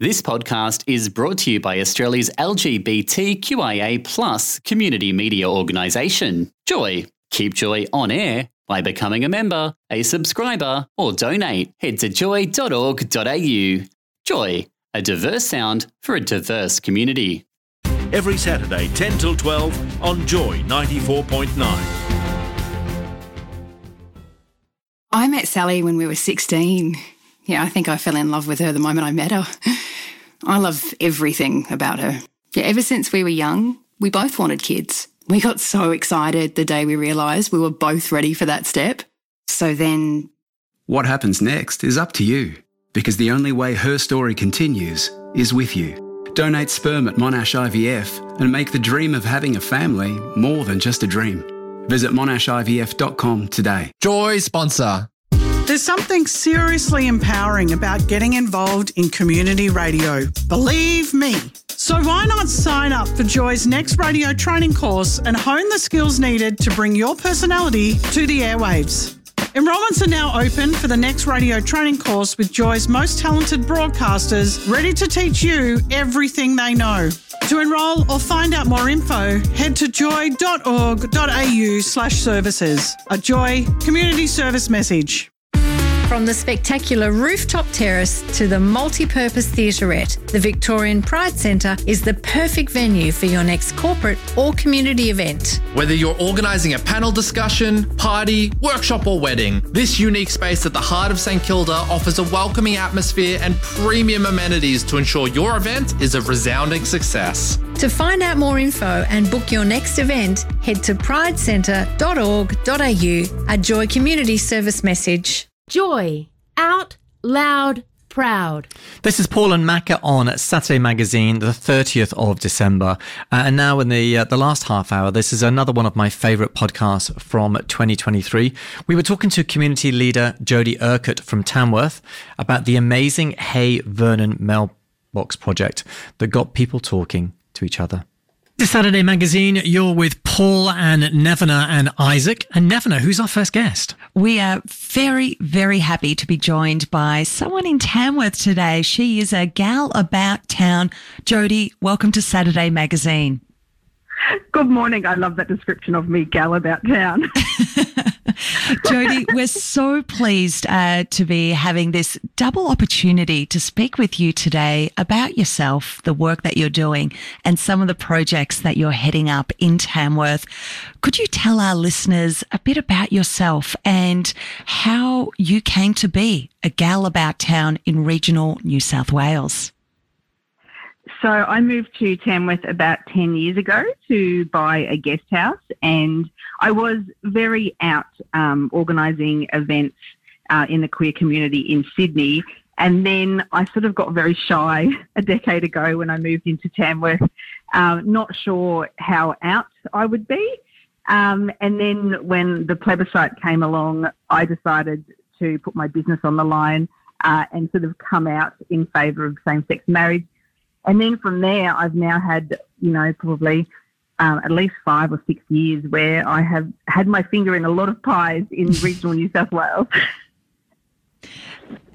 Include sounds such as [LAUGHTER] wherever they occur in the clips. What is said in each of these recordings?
This podcast is brought to you by Australia's LGBTQIA plus community media organisation, Joy. Keep Joy on air by becoming a member, a subscriber, or donate. Head to joy.org.au. Joy, a diverse sound for a diverse community. Every Saturday, 10 till 12 on Joy 94.9. I met Sally when we were 16. Yeah, I think I fell in love with her the moment I met her. I love everything about her. Yeah, ever since we were young, we both wanted kids. We got so excited the day we realised we were both ready for that step. So then. What happens next is up to you, because the only way her story continues is with you. Donate sperm at Monash IVF and make the dream of having a family more than just a dream. Visit monashivf.com today. Joy sponsor. There's something seriously empowering about getting involved in community radio. Believe me. So why not sign up for Joy's next radio training course and hone the skills needed to bring your personality to the airwaves? Enrollments are now open for the next radio training course with Joy's most talented broadcasters ready to teach you everything they know. To enrol or find out more info, head to joy.org.au slash services. A Joy community service message. From the spectacular rooftop terrace to the multi-purpose theatrette, the Victorian Pride Centre is the perfect venue for your next corporate or community event. Whether you're organising a panel discussion, party, workshop, or wedding, this unique space at the heart of St Kilda offers a welcoming atmosphere and premium amenities to ensure your event is a resounding success. To find out more info and book your next event, head to pridecentre.org.au, a Joy Community Service message. Joy, out, loud, proud. This is Paul and Macca on Saturday Magazine, the 30th of December. Uh, and now in the uh, the last half hour, this is another one of my favourite podcasts from 2023. We were talking to community leader Jody Eckert from Tamworth about the amazing Hey Vernon Mailbox project that got people talking to each other. This Saturday magazine, you're with Paul and Nevena and Isaac. And Nevena, who's our first guest? We are very, very happy to be joined by someone in Tamworth today. She is a gal about town. Jody, welcome to Saturday magazine. Good morning. I love that description of me, gal about town. [LAUGHS] Jody, we're so pleased uh, to be having this double opportunity to speak with you today about yourself, the work that you're doing, and some of the projects that you're heading up in Tamworth. Could you tell our listeners a bit about yourself and how you came to be a gal about town in regional New South Wales? So I moved to Tamworth about 10 years ago to buy a guest house and I was very out um, organising events uh, in the queer community in Sydney. And then I sort of got very shy [LAUGHS] a decade ago when I moved into Tamworth, uh, not sure how out I would be. Um, and then when the plebiscite came along, I decided to put my business on the line uh, and sort of come out in favour of same sex marriage. And then from there, I've now had, you know, probably um, at least five or six years where I have had my finger in a lot of pies in [LAUGHS] regional New South Wales.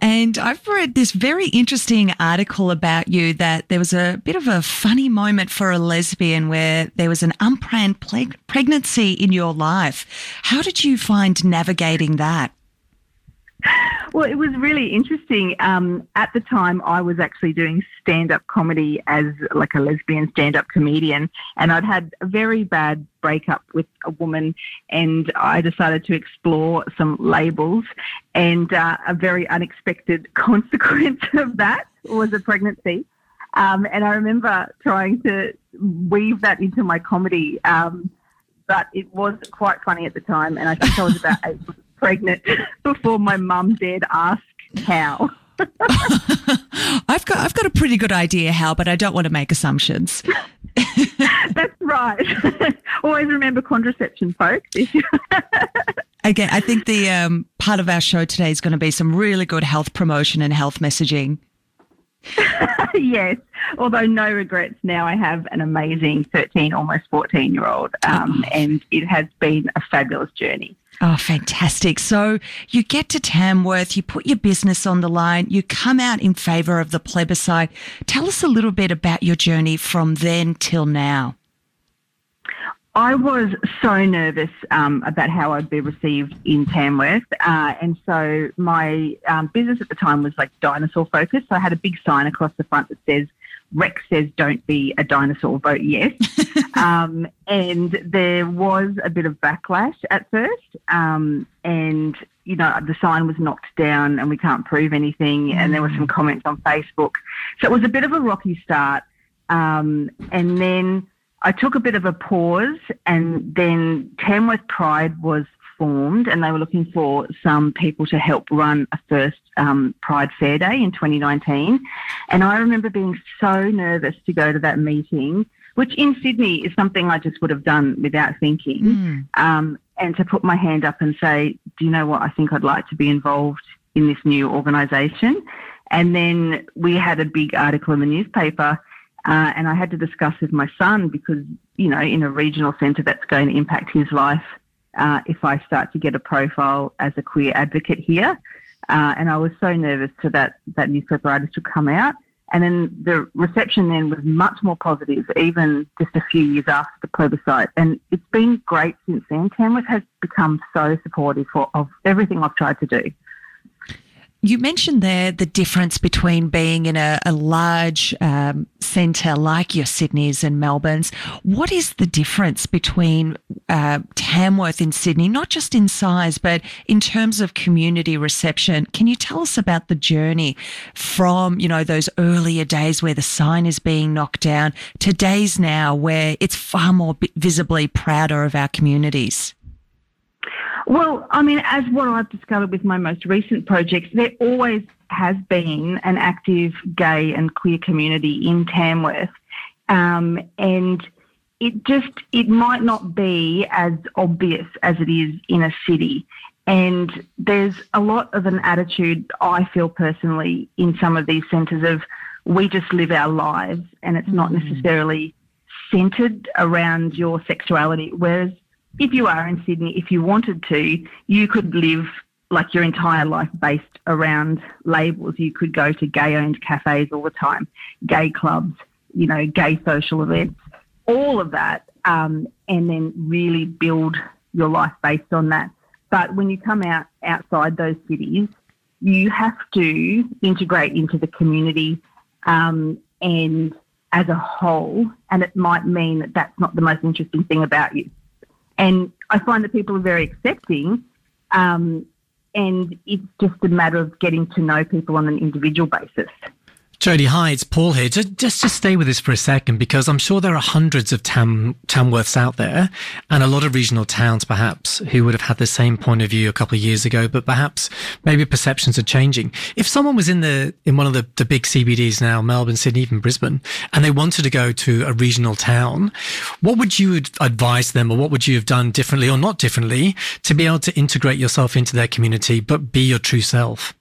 And I've read this very interesting article about you that there was a bit of a funny moment for a lesbian where there was an unplanned pregnancy in your life. How did you find navigating that? [LAUGHS] Well, it was really interesting. Um, at the time, I was actually doing stand up comedy as like a lesbian stand up comedian, and I'd had a very bad breakup with a woman, and I decided to explore some labels. And uh, a very unexpected [LAUGHS] consequence of that was a pregnancy. Um, and I remember trying to weave that into my comedy. Um, but it was quite funny at the time, and I think I was about [LAUGHS] eight pregnant [LAUGHS] before my mum dared ask how. [LAUGHS] I've got I've got a pretty good idea how, but I don't want to make assumptions. [LAUGHS] That's right. Always remember contraception, folks. Again, I think the um, part of our show today is going to be some really good health promotion and health messaging. yes. although no regrets now, I have an amazing 13, almost 14 year old, um, oh. and it has been a fabulous journey. Oh, fantastic. So you get to Tamworth, you put your business on the line, you come out in favour of the plebiscite. Tell us a little bit about your journey from then till now. I was so nervous um, about how I'd be received in Tamworth. Uh, and so my um, business at the time was like dinosaur focused. So I had a big sign across the front that says, Rex says, don't be a dinosaur, vote yes. [LAUGHS] um, and there was a bit of backlash at first. Um, and, you know, the sign was knocked down and we can't prove anything. And there were some mm. comments on Facebook. So it was a bit of a rocky start. Um, and then I took a bit of a pause, and then Tamworth Pride was formed, and they were looking for some people to help run a first um, Pride Fair Day in 2019. And I remember being so nervous to go to that meeting, which in Sydney is something I just would have done without thinking. Mm. Um, and to put my hand up and say, Do you know what? I think I'd like to be involved in this new organisation. And then we had a big article in the newspaper uh, and I had to discuss with my son because, you know, in a regional centre, that's going to impact his life uh, if I start to get a profile as a queer advocate here. Uh, and I was so nervous to that, that newspaper article come out. And then the reception then was much more positive, even just a few years after the plebiscite. And it's been great since then. Tamworth has become so supportive for, of everything I've tried to do. You mentioned there the difference between being in a, a large um, centre like your Sydney's and Melbourne's. What is the difference between uh, Tamworth in Sydney, not just in size, but in terms of community reception? Can you tell us about the journey from, you know, those earlier days where the sign is being knocked down to days now where it's far more visibly prouder of our communities? Well, I mean, as what I've discovered with my most recent projects, there always has been an active gay and queer community in Tamworth. Um, and it just, it might not be as obvious as it is in a city. And there's a lot of an attitude, I feel personally, in some of these centres of we just live our lives and it's not mm. necessarily centred around your sexuality. Whereas if you are in Sydney, if you wanted to, you could live like your entire life based around labels. You could go to gay owned cafes all the time, gay clubs, you know, gay social events, all of that, um, and then really build your life based on that. But when you come out outside those cities, you have to integrate into the community um, and as a whole, and it might mean that that's not the most interesting thing about you. And I find that people are very accepting. Um, and it's just a matter of getting to know people on an individual basis. Jody, hi, it's Paul here. Just, just, just stay with us for a second because I'm sure there are hundreds of Tam, Tamworths out there and a lot of regional towns perhaps who would have had the same point of view a couple of years ago, but perhaps maybe perceptions are changing. If someone was in the, in one of the, the big CBDs now, Melbourne, Sydney, even Brisbane, and they wanted to go to a regional town, what would you advise them or what would you have done differently or not differently to be able to integrate yourself into their community, but be your true self?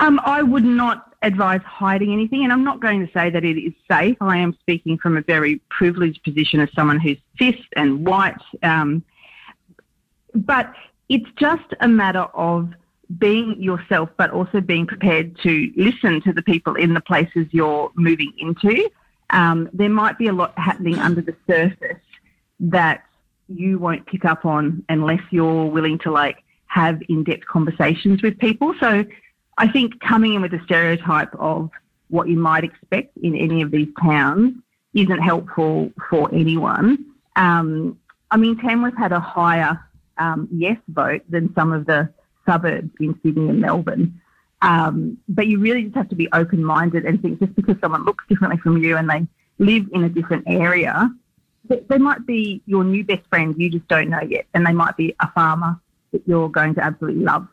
Um, I would not advise hiding anything. And I'm not going to say that it is safe. I am speaking from a very privileged position as someone who's cis and white. Um, but it's just a matter of being yourself, but also being prepared to listen to the people in the places you're moving into. Um, there might be a lot happening under the surface that you won't pick up on unless you're willing to like have in-depth conversations with people. So I think coming in with a stereotype of what you might expect in any of these towns isn't helpful for anyone. Um, I mean, Tamworth had a higher um, yes vote than some of the suburbs in Sydney and Melbourne. Um, but you really just have to be open minded and think just because someone looks differently from you and they live in a different area, they might be your new best friend you just don't know yet. And they might be a farmer that you're going to absolutely love.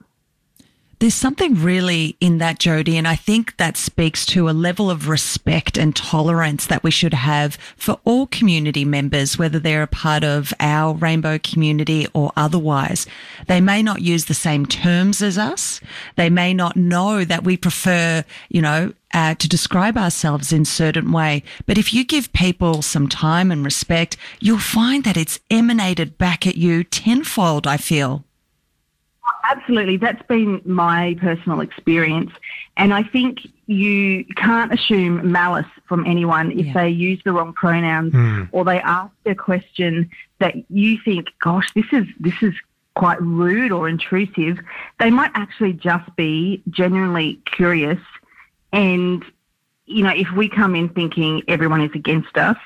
There's something really in that, Jody, and I think that speaks to a level of respect and tolerance that we should have for all community members, whether they're a part of our rainbow community or otherwise. They may not use the same terms as us. They may not know that we prefer, you know, uh, to describe ourselves in certain way. But if you give people some time and respect, you'll find that it's emanated back at you tenfold, I feel. Absolutely. That's been my personal experience. And I think you can't assume malice from anyone if Yeah. they use the wrong pronouns or they ask a question that you think, gosh, this is this is quite rude or intrusive. They might actually just be genuinely curious and you know, if we come in thinking everyone is against us,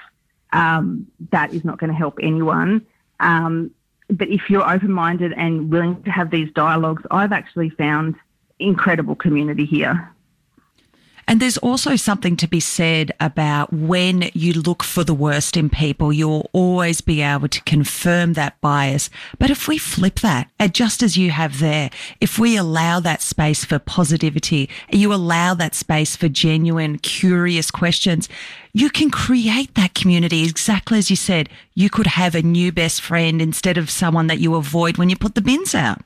um, that is not going to help anyone. Um, but if you're open minded and willing to have these dialogues, I've actually found incredible community here. And there's also something to be said about when you look for the worst in people, you'll always be able to confirm that bias. But if we flip that, just as you have there, if we allow that space for positivity, you allow that space for genuine, curious questions, you can create that community exactly as you said. You could have a new best friend instead of someone that you avoid when you put the bins out.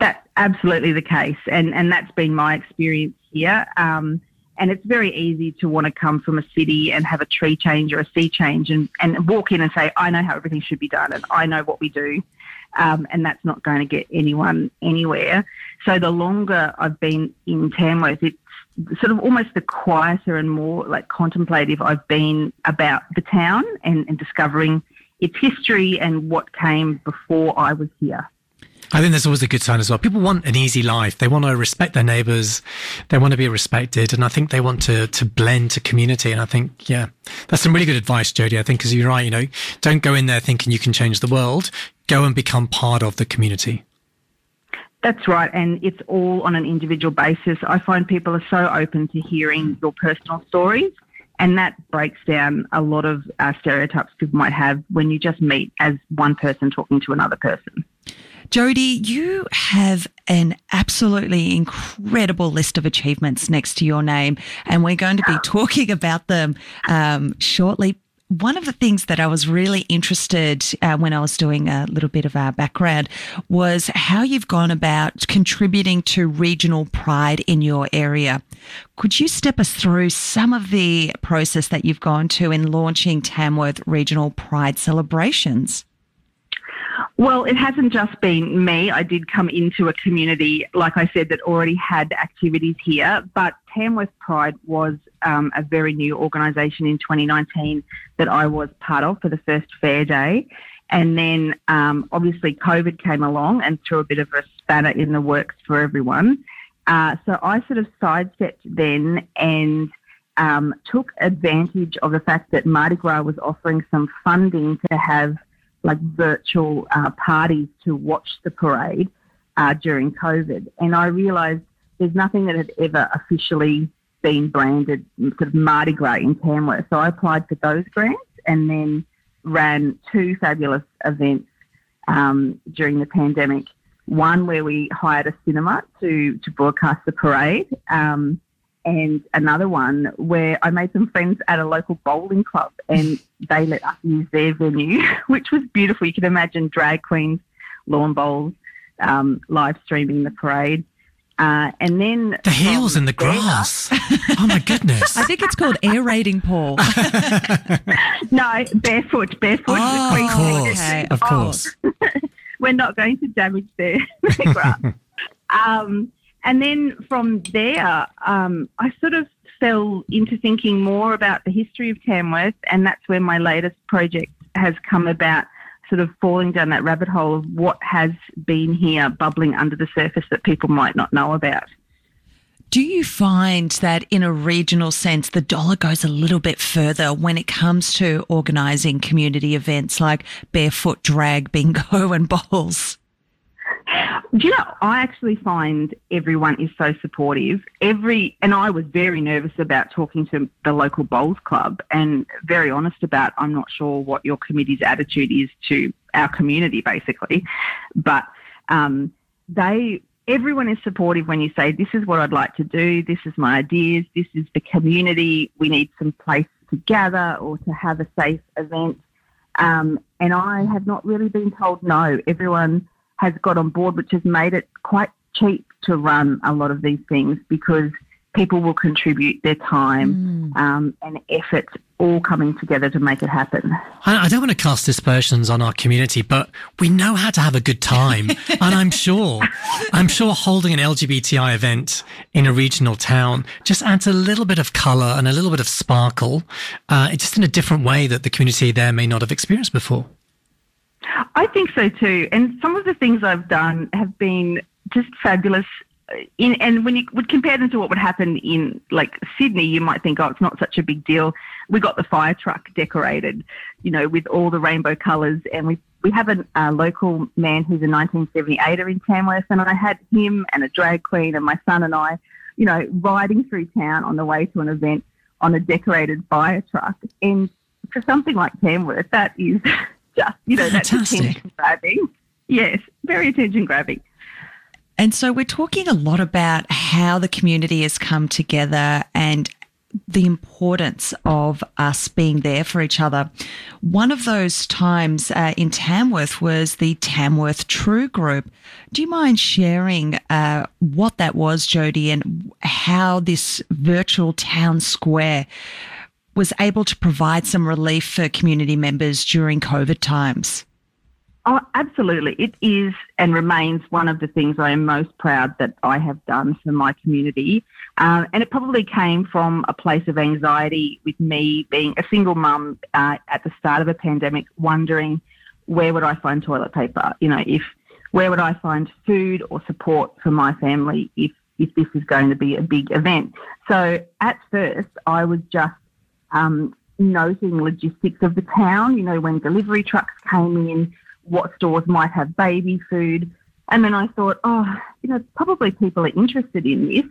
That's absolutely the case, and and that's been my experience here. Um, and it's very easy to want to come from a city and have a tree change or a sea change and, and walk in and say, I know how everything should be done and I know what we do. Um, and that's not going to get anyone anywhere. So the longer I've been in Tamworth, it's sort of almost the quieter and more like contemplative I've been about the town and, and discovering its history and what came before I was here. I think that's always a good sign as well. People want an easy life. They want to respect their neighbors. They want to be respected. And I think they want to, to blend to community. And I think, yeah, that's some really good advice, Jody. I think, because you're right, you know, don't go in there thinking you can change the world. Go and become part of the community. That's right, and it's all on an individual basis. I find people are so open to hearing your personal stories, and that breaks down a lot of uh, stereotypes people might have when you just meet as one person talking to another person. Jody, you have an absolutely incredible list of achievements next to your name, and we're going to be talking about them um, shortly. One of the things that I was really interested uh, when I was doing a little bit of our background was how you've gone about contributing to regional pride in your area. Could you step us through some of the process that you've gone to in launching Tamworth Regional Pride celebrations? Well, it hasn't just been me. I did come into a community, like I said, that already had activities here, but Tamworth Pride was um, a very new organisation in 2019 that I was part of for the first fair day. And then um, obviously COVID came along and threw a bit of a spanner in the works for everyone. Uh, so I sort of sidestepped then and um, took advantage of the fact that Mardi Gras was offering some funding to have like virtual uh, parties to watch the parade uh, during COVID. And I realised there's nothing that had ever officially been branded sort of Mardi Gras in Tamworth. So I applied for those grants and then ran two fabulous events um, during the pandemic. One where we hired a cinema to, to broadcast the parade. Um, and another one where I made some friends at a local bowling club and [LAUGHS] they let us use their venue, [LAUGHS] which was beautiful. You can imagine drag queens, lawn bowls, um, live streaming the parade. Uh, and then The heels in the grass. oh my goodness. [LAUGHS] I think it's called aerating, Paul. no, barefoot, barefoot. Oh, of course. jackets. Of course. We're not going to damage their, their grass. um, and then from there, um, I sort of fell into thinking more about the history of Tamworth, and that's where my latest project has come about, sort of falling down that rabbit hole of what has been here bubbling under the surface that people might not know about. Do you find that in a regional sense, the dollar goes a little bit further when it comes to organising community events like barefoot drag, bingo, and bowls? Do you know, I actually find everyone is so supportive. Every and I was very nervous about talking to the local bowls club and very honest about I'm not sure what your committee's attitude is to our community basically. But um, they everyone is supportive when you say, This is what I'd like to do, this is my ideas, this is the community, we need some place to gather or to have a safe event. Um, and I have not really been told no. Everyone has got on board, which has made it quite cheap to run a lot of these things because people will contribute their time um, and effort all coming together to make it happen. I, I don't want to cast dispersions on our community, but we know how to have a good time. [LAUGHS] and I'm sure, I'm sure holding an LGBTI event in a regional town just adds a little bit of colour and a little bit of sparkle, uh, just in a different way that the community there may not have experienced before. I think so too. And some of the things I've done have been just fabulous. In, and when you would compare them to what would happen in like Sydney, you might think, oh, it's not such a big deal. We got the fire truck decorated, you know, with all the rainbow colours, and we we have a uh, local man who's a 1978er in Tamworth, and I had him and a drag queen and my son and I, you know, riding through town on the way to an event on a decorated fire truck. And for something like Tamworth, that is [LAUGHS] just, you know, that's attention grabbing. Yes, very attention grabbing. And so we're talking a lot about how the community has come together and the importance of us being there for each other. One of those times uh, in Tamworth was the Tamworth True Group. Do you mind sharing uh, what that was, Jody, and how this virtual town square was able to provide some relief for community members during COVID times? Oh, absolutely. It is and remains one of the things I am most proud that I have done for my community. Um, and it probably came from a place of anxiety with me being a single mum uh, at the start of a pandemic, wondering where would I find toilet paper? You know, if where would I find food or support for my family if if this is going to be a big event? So at first, I was just um, noting logistics of the town. You know, when delivery trucks came in, what stores might have baby food. And then I thought, oh, you know, probably people are interested in this.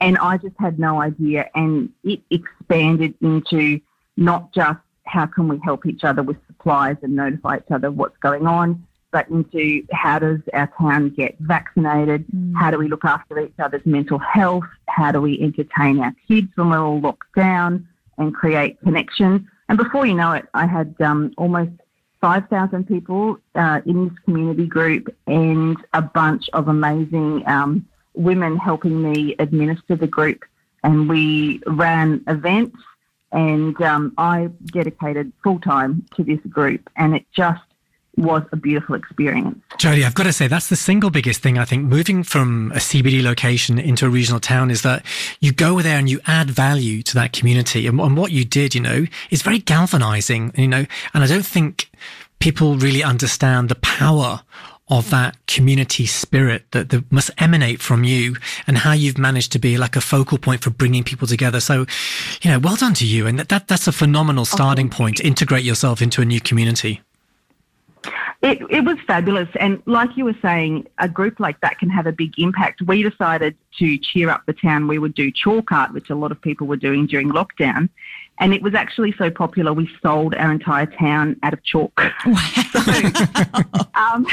And I just had no idea. And it expanded into not just how can we help each other with supplies and notify each other what's going on, but into how does our town get vaccinated? How do we look after each other's mental health? How do we entertain our kids when we're all locked down and create connection? And before you know it, I had um, almost 5,000 people uh, in this community group and a bunch of amazing um, women helping me administer the group. And we ran events, and um, I dedicated full time to this group, and it just was a beautiful experience. Jody, I've got to say that's the single biggest thing I think moving from a CBD location into a regional town is that you go there and you add value to that community. And, and what you did, you know, is very galvanizing, you know, and I don't think people really understand the power of that community spirit that, that must emanate from you and how you've managed to be like a focal point for bringing people together. So, you know, well done to you. And that, that that's a phenomenal starting point to integrate yourself into a new community. It, it was fabulous. And like you were saying, a group like that can have a big impact. We decided to cheer up the town. We would do chalk art, which a lot of people were doing during lockdown. And it was actually so popular, we sold our entire town out of chalk. [LAUGHS] So, um,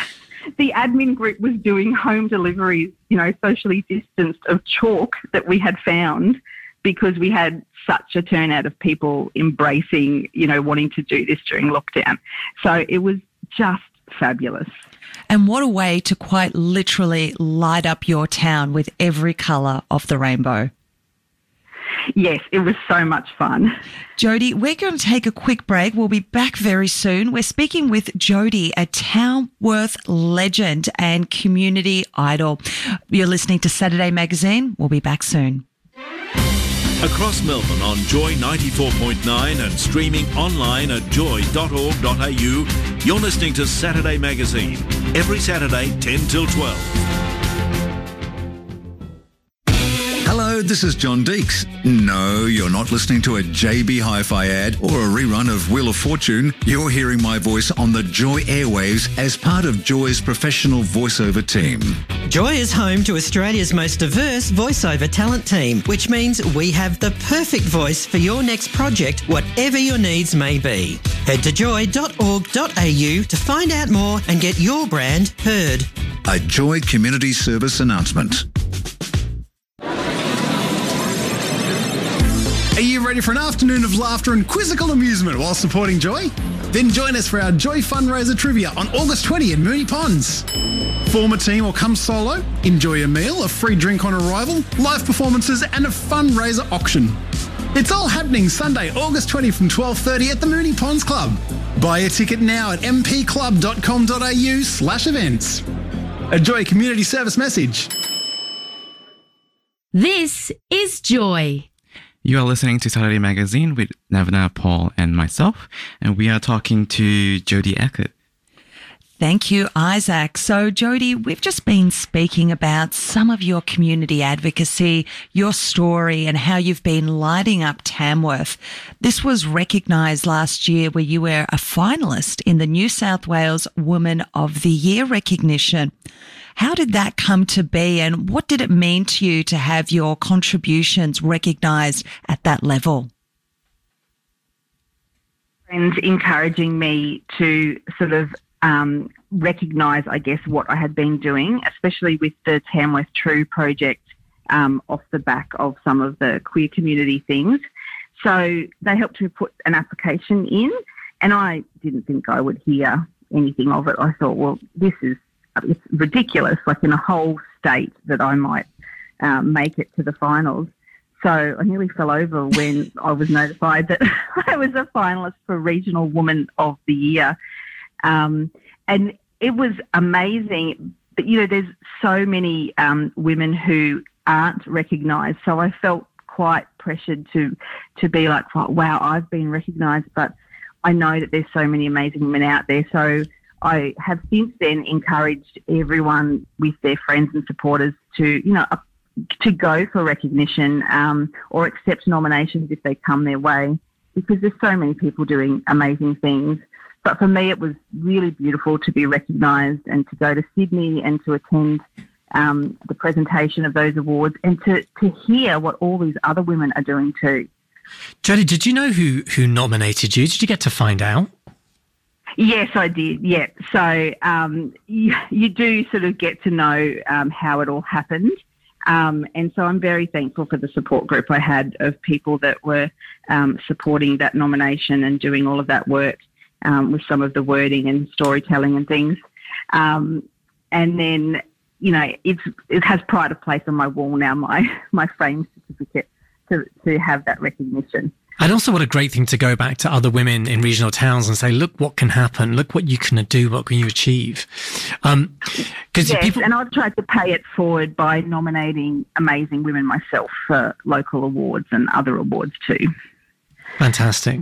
the admin group was doing home deliveries, you know, socially distanced of chalk that we had found because we had such a turnout of people embracing, you know, wanting to do this during lockdown. So it was just fabulous. And what a way to quite literally light up your town with every colour of the rainbow. Yes, it was so much fun. Jody, we're going to take a quick break. We'll be back very soon. We're speaking with Jody, a Tamworth legend and community idol. You're listening to Saturday Magazine. We'll be back soon. Across Melbourne on Joy 94.9 and streaming online at joy.org.au, you're listening to Saturday Magazine. Every Saturday, 10 till 12. Hello, this is John Deeks. No, you're not listening to a JB Hi Fi ad or a rerun of Wheel of Fortune. You're hearing my voice on the Joy airwaves as part of Joy's professional voiceover team. Joy is home to Australia's most diverse voiceover talent team, which means we have the perfect voice for your next project, whatever your needs may be. Head to joy.org.au to find out more and get your brand heard. A Joy Community Service announcement. Are you ready for an afternoon of laughter and quizzical amusement while supporting Joy? Then join us for our Joy Fundraiser Trivia on August 20 in Moonee Ponds. Form a team or come solo, enjoy a meal, a free drink on arrival, live performances and a fundraiser auction. It's all happening Sunday, August 20 from 12.30 at the Moonee Ponds Club. Buy a ticket now at mpclub.com.au slash events. A Joy Community Service message. This is Joy. You are listening to Saturday Magazine with Nevena, Paul, and myself, and we are talking to Jody Eckert. Thank you, Isaac. So, Jody, we've just been speaking about some of your community advocacy, your story, and how you've been lighting up Tamworth. This was recognised last year where you were a finalist in the New South Wales Woman of the Year recognition. How did that come to be, and what did it mean to you to have your contributions recognised at that level? Friends encouraging me to sort of um, recognise, I guess, what I had been doing, especially with the Tamworth True project um, off the back of some of the queer community things. So they helped me put an application in, and I didn't think I would hear anything of it. I thought, well, this is it's ridiculous, like in a whole state that I might um, make it to the finals. So I nearly fell over when [LAUGHS] I was notified that [LAUGHS] I was a finalist for Regional Woman of the Year. Um, and it was amazing. But, you know, there's so many um, women who aren't recognised. So I felt quite pressured to, to be like, wow, I've been recognised, but I know that there's so many amazing women out there. So I have since then encouraged everyone with their friends and supporters to, you know, to go for recognition um, or accept nominations if they come their way because there's so many people doing amazing things. But for me, it was really beautiful to be recognised and to go to Sydney and to attend um, the presentation of those awards and to, to hear what all these other women are doing too. Jody, did you know who, who nominated you? Did you get to find out? Yes, I did. Yeah. So um, you, you, do sort of get to know um, how it all happened. Um, and so I'm very thankful for the support group I had of people that were um, supporting that nomination and doing all of that work um, with some of the wording and storytelling and things. Um, and then, you know, it's, it has pride of place on my wall now, my, [LAUGHS] my frame certificate to, to have that recognition. And also, what a great thing to go back to other women in regional towns and say, look what can happen, look what you can do, what can you achieve. Um, yes, people... and I've tried to pay it forward by nominating amazing women myself for local awards and other awards too. Fantastic.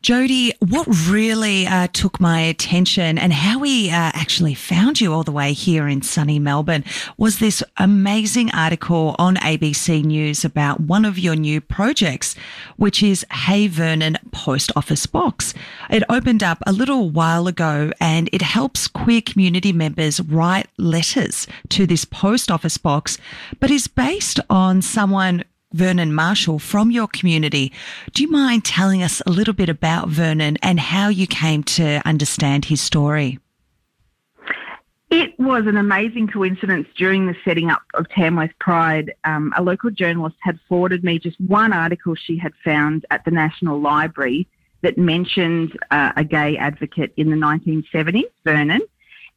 Jody, what really uh, took my attention and how we uh, actually found you all the way here in sunny Melbourne was this amazing article on ABC News about one of your new projects, which is Hey Vernon Post Office Box. It opened up a little while ago and it helps queer community members write letters to this post office box, but is based on someone Vernon Marshall from your community. Do you mind telling us a little bit about Vernon and how you came to understand his story? It was an amazing coincidence during the setting up of Tamworth Pride. Um, a local journalist had forwarded me just one article she had found at the National Library that mentioned uh, a gay advocate in the 1970s, Vernon.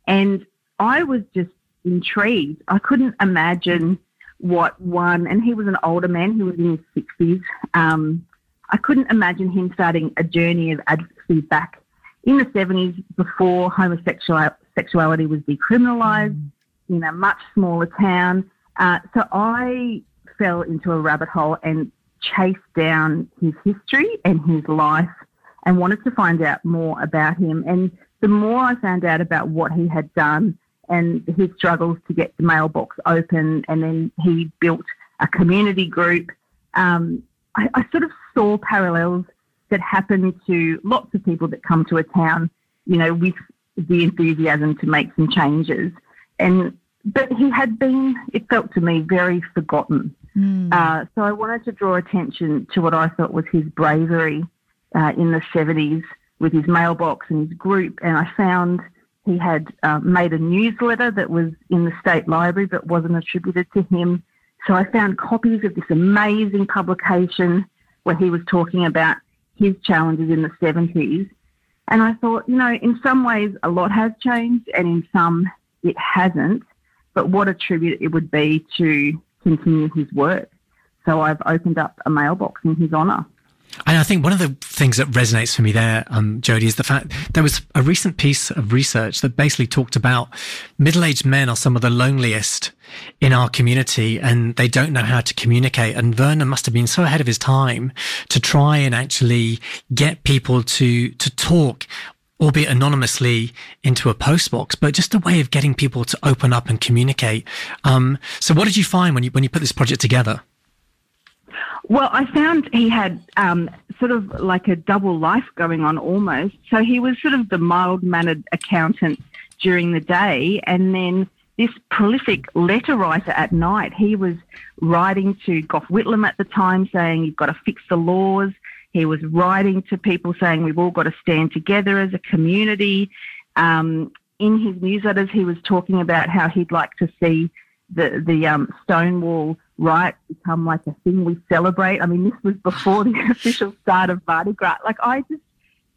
And I was just intrigued. I couldn't imagine what one, and he was an older man, he was in his 60s. Um, I couldn't imagine him starting a journey of advocacy back in the 70s before homosexuality was decriminalised mm. in a much smaller town. Uh, so I fell into a rabbit hole and chased down his history and his life and wanted to find out more about him. And the more I found out about what he had done, and his struggles to get the mailbox open. And then he built a community group. Um, I, I, sort of saw parallels that happen to lots of people that come to a town, you know, with the enthusiasm to make some changes. And but he had been, it felt to me, very forgotten. Mm. Uh, so I wanted to draw attention to what I thought was his bravery uh, in the 70s with his mailbox and his group. And I found he had uh, made a newsletter that was in the state library but wasn't attributed to him. So I found copies of this amazing publication where he was talking about his challenges in the 70s. And I thought, you know, in some ways a lot has changed and in some it hasn't. But what a tribute it would be to continue his work. So I've opened up a mailbox in his honour. And I think one of the things that resonates for me there, um, Jody, is the fact there was a recent piece of research that basically talked about middle-aged men are some of the loneliest in our community and they don't know how to communicate. And Vernon must have been so ahead of his time to try and actually get people to, to talk albeit anonymously into a postbox, but just a way of getting people to open up and communicate. Um, so what did you find when you, when you put this project together? Well, I found he had um, sort of like a double life going on almost. So he was sort of the mild mannered accountant during the day, and then this prolific letter writer at night. He was writing to Gough Whitlam at the time saying, You've got to fix the laws. He was writing to people saying, We've all got to stand together as a community. Um, in his newsletters, he was talking about how he'd like to see the, the um, Stonewall right become like a thing we celebrate. I mean, this was before the [LAUGHS] official start of Mardi Gras. Like, I just,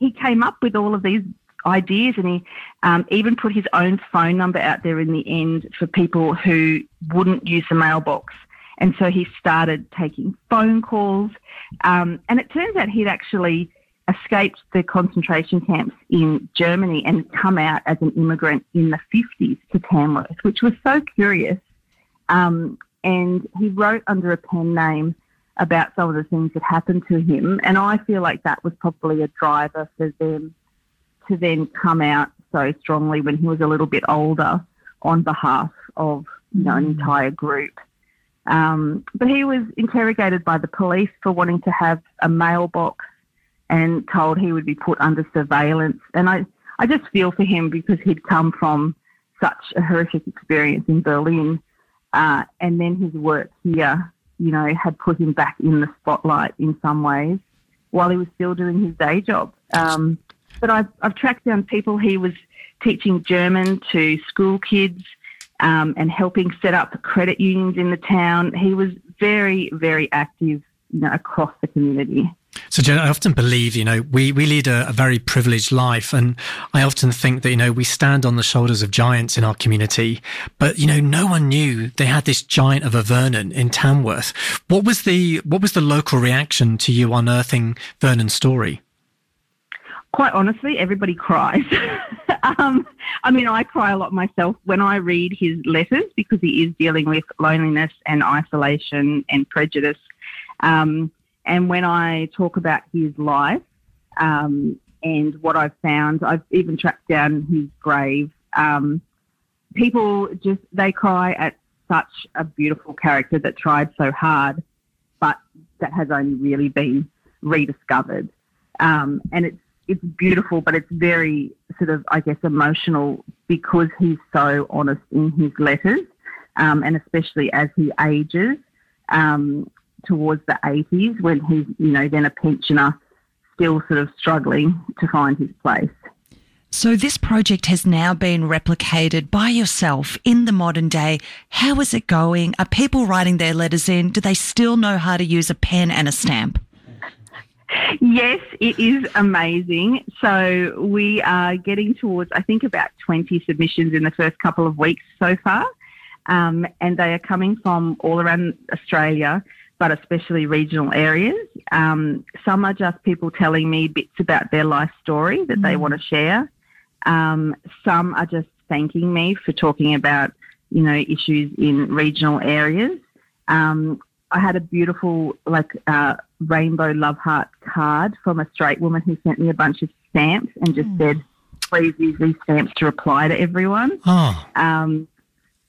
he came up with all of these ideas and he um, even put his own phone number out there in the end for people who wouldn't use the mailbox. And so he started taking phone calls. Um, and it turns out he'd actually escaped the concentration camps in Germany and come out as an immigrant in the 50s to Tamworth, which was so curious. Um, and he wrote under a pen name about some of the things that happened to him. And I feel like that was probably a driver for them to then come out so strongly when he was a little bit older on behalf of you know, an mm. entire group. Um, but he was interrogated by the police for wanting to have a mailbox and told he would be put under surveillance. And I, I just feel for him because he'd come from such a horrific experience in Berlin uh, and then his work here, you know, had put him back in the spotlight in some ways while he was still doing his day job. Um, but I've, I've tracked down people. He was teaching German to school kids um, and helping set up credit unions in the town. He was very, very active you know, across the community. So, Jen, I often believe, you know, we, we lead a, a, very privileged life. And I often think that, you know, we stand on the shoulders of giants in our community. But, you know, no one knew they had this giant of a Vernon in Tamworth. What was the, what was the local reaction to you unearthing Vernon's story? Quite honestly, everybody cries. [LAUGHS] um, I mean, I cry a lot myself when I read his letters because he is dealing with loneliness and isolation and prejudice. Um, and when I talk about his life um, and what I've found, I've even tracked down his grave. Um, people just, they cry at such a beautiful character that tried so hard, but that has only really been rediscovered. Um, and it's, it's beautiful, but it's very sort of, I guess, emotional because he's so honest in his letters, um, and especially as he ages. Um, towards the 80s when he's, you know, then a pensioner, still sort of struggling to find his place. So, this project has now been replicated by yourself in the modern day. How is it going? Are people writing their letters in? Do they still know how to use a pen and a stamp? Yes, it is amazing. So, we are getting towards, I think, about 20 submissions in the first couple of weeks so far. Um, and they are coming from all around Australia but especially regional areas. Um, some are just people telling me bits about their life story that mm. they want to share. Um, some are just thanking me for talking about, you know, issues in regional areas. Um, I had a beautiful, like, uh, rainbow love heart card from a straight woman who sent me a bunch of stamps and just mm. said, please use these stamps to reply to everyone. Oh. Um,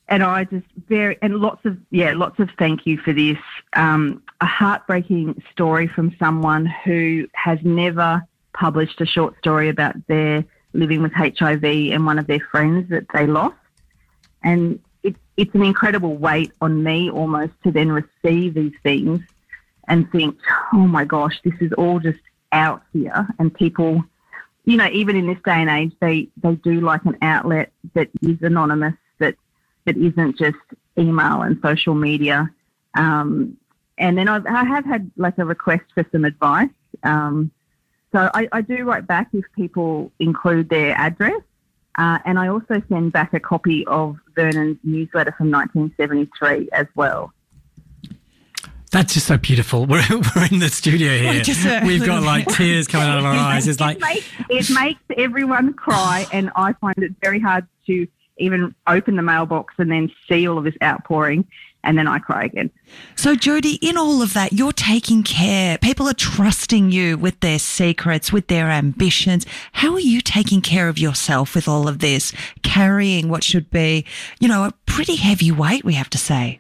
and I just very and lots of yeah, lots of thank you for this. Um, a heartbreaking story from someone who has never published a short story about their living with HIV and one of their friends that they lost, and it, it's an incredible weight on me almost to then receive these things and think, oh my gosh, this is all just out here, and people you know, even in this day and age, they, they do like an outlet that is anonymous, that that isn't just email and social media. Um, and then I've, I have had like a request for some advice. Um, so I, I, do write back if people include their address. Uh, and I also send back a copy of Vernon's newsletter from 1973 as well. That's just so beautiful. [LAUGHS] We're, we're in the studio here. Just, uh, We've got like [LAUGHS] tears coming out of our eyes. It's like it makes, it makes everyone cry, and I find it very hard to even open the mailbox and then see all of this outpouring and then I cry again. So, Jody, in all of that, you're taking care. People are trusting you with their secrets, with their ambitions. How are you taking care of yourself with all of this, carrying what should be, you know, a pretty heavy weight, we have to say?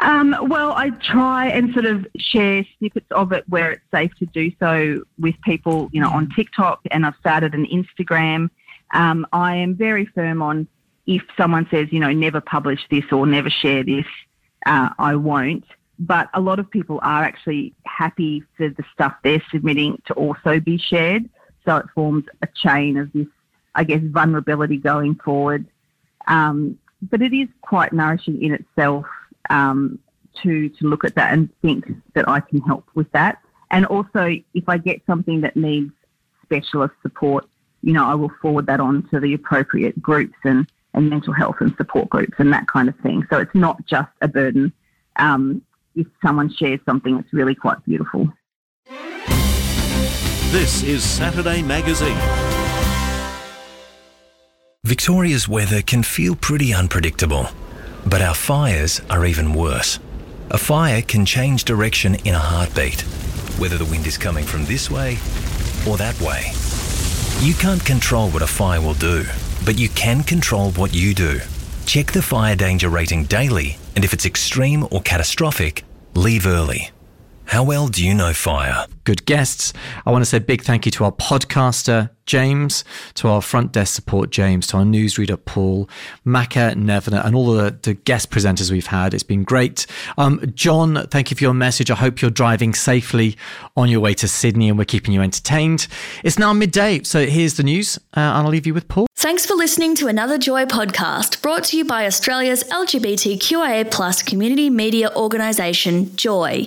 Um, well, I try and sort of share snippets of it where it's safe to do so with people, you know, on TikTok, and I've started an Instagram. Um, I am very firm on if someone says, you know, never publish this or never share this, uh, I won't. But a lot of people are actually happy for the stuff they're submitting to also be shared. So it forms a chain of this, I guess, vulnerability going forward. Um, but it is quite nourishing in itself um, to to look at that and think that I can help with that. And also, if I get something that needs specialist support, you know, I will forward that on to the appropriate groups and and mental health and support groups and that kind of thing. So it's not just a burden. Um, if someone shares something, it's really quite beautiful. This is Saturday Magazine. Victoria's weather can feel pretty unpredictable, but our fires are even worse. A fire can change direction in a heartbeat, whether the wind is coming from this way or that way. You can't control what a fire will do but you can control what you do. Check the fire danger rating daily, and if it's extreme or catastrophic, leave early. How well do you know fire? Good guests. I want to say big thank you to our podcaster, James, to our front desk support, James, to our newsreader, Paul, Macca, Nevena, and all the, the guest presenters we've had. It's been great. Um, John, thank you for your message. I hope you're driving safely on your way to Sydney and we're keeping you entertained. It's now midday, so here's the news, uh, and I'll leave you with Paul. Thanks for listening to another Joy podcast brought to you by Australia's LGBTQIA plus community media organisation, Joy.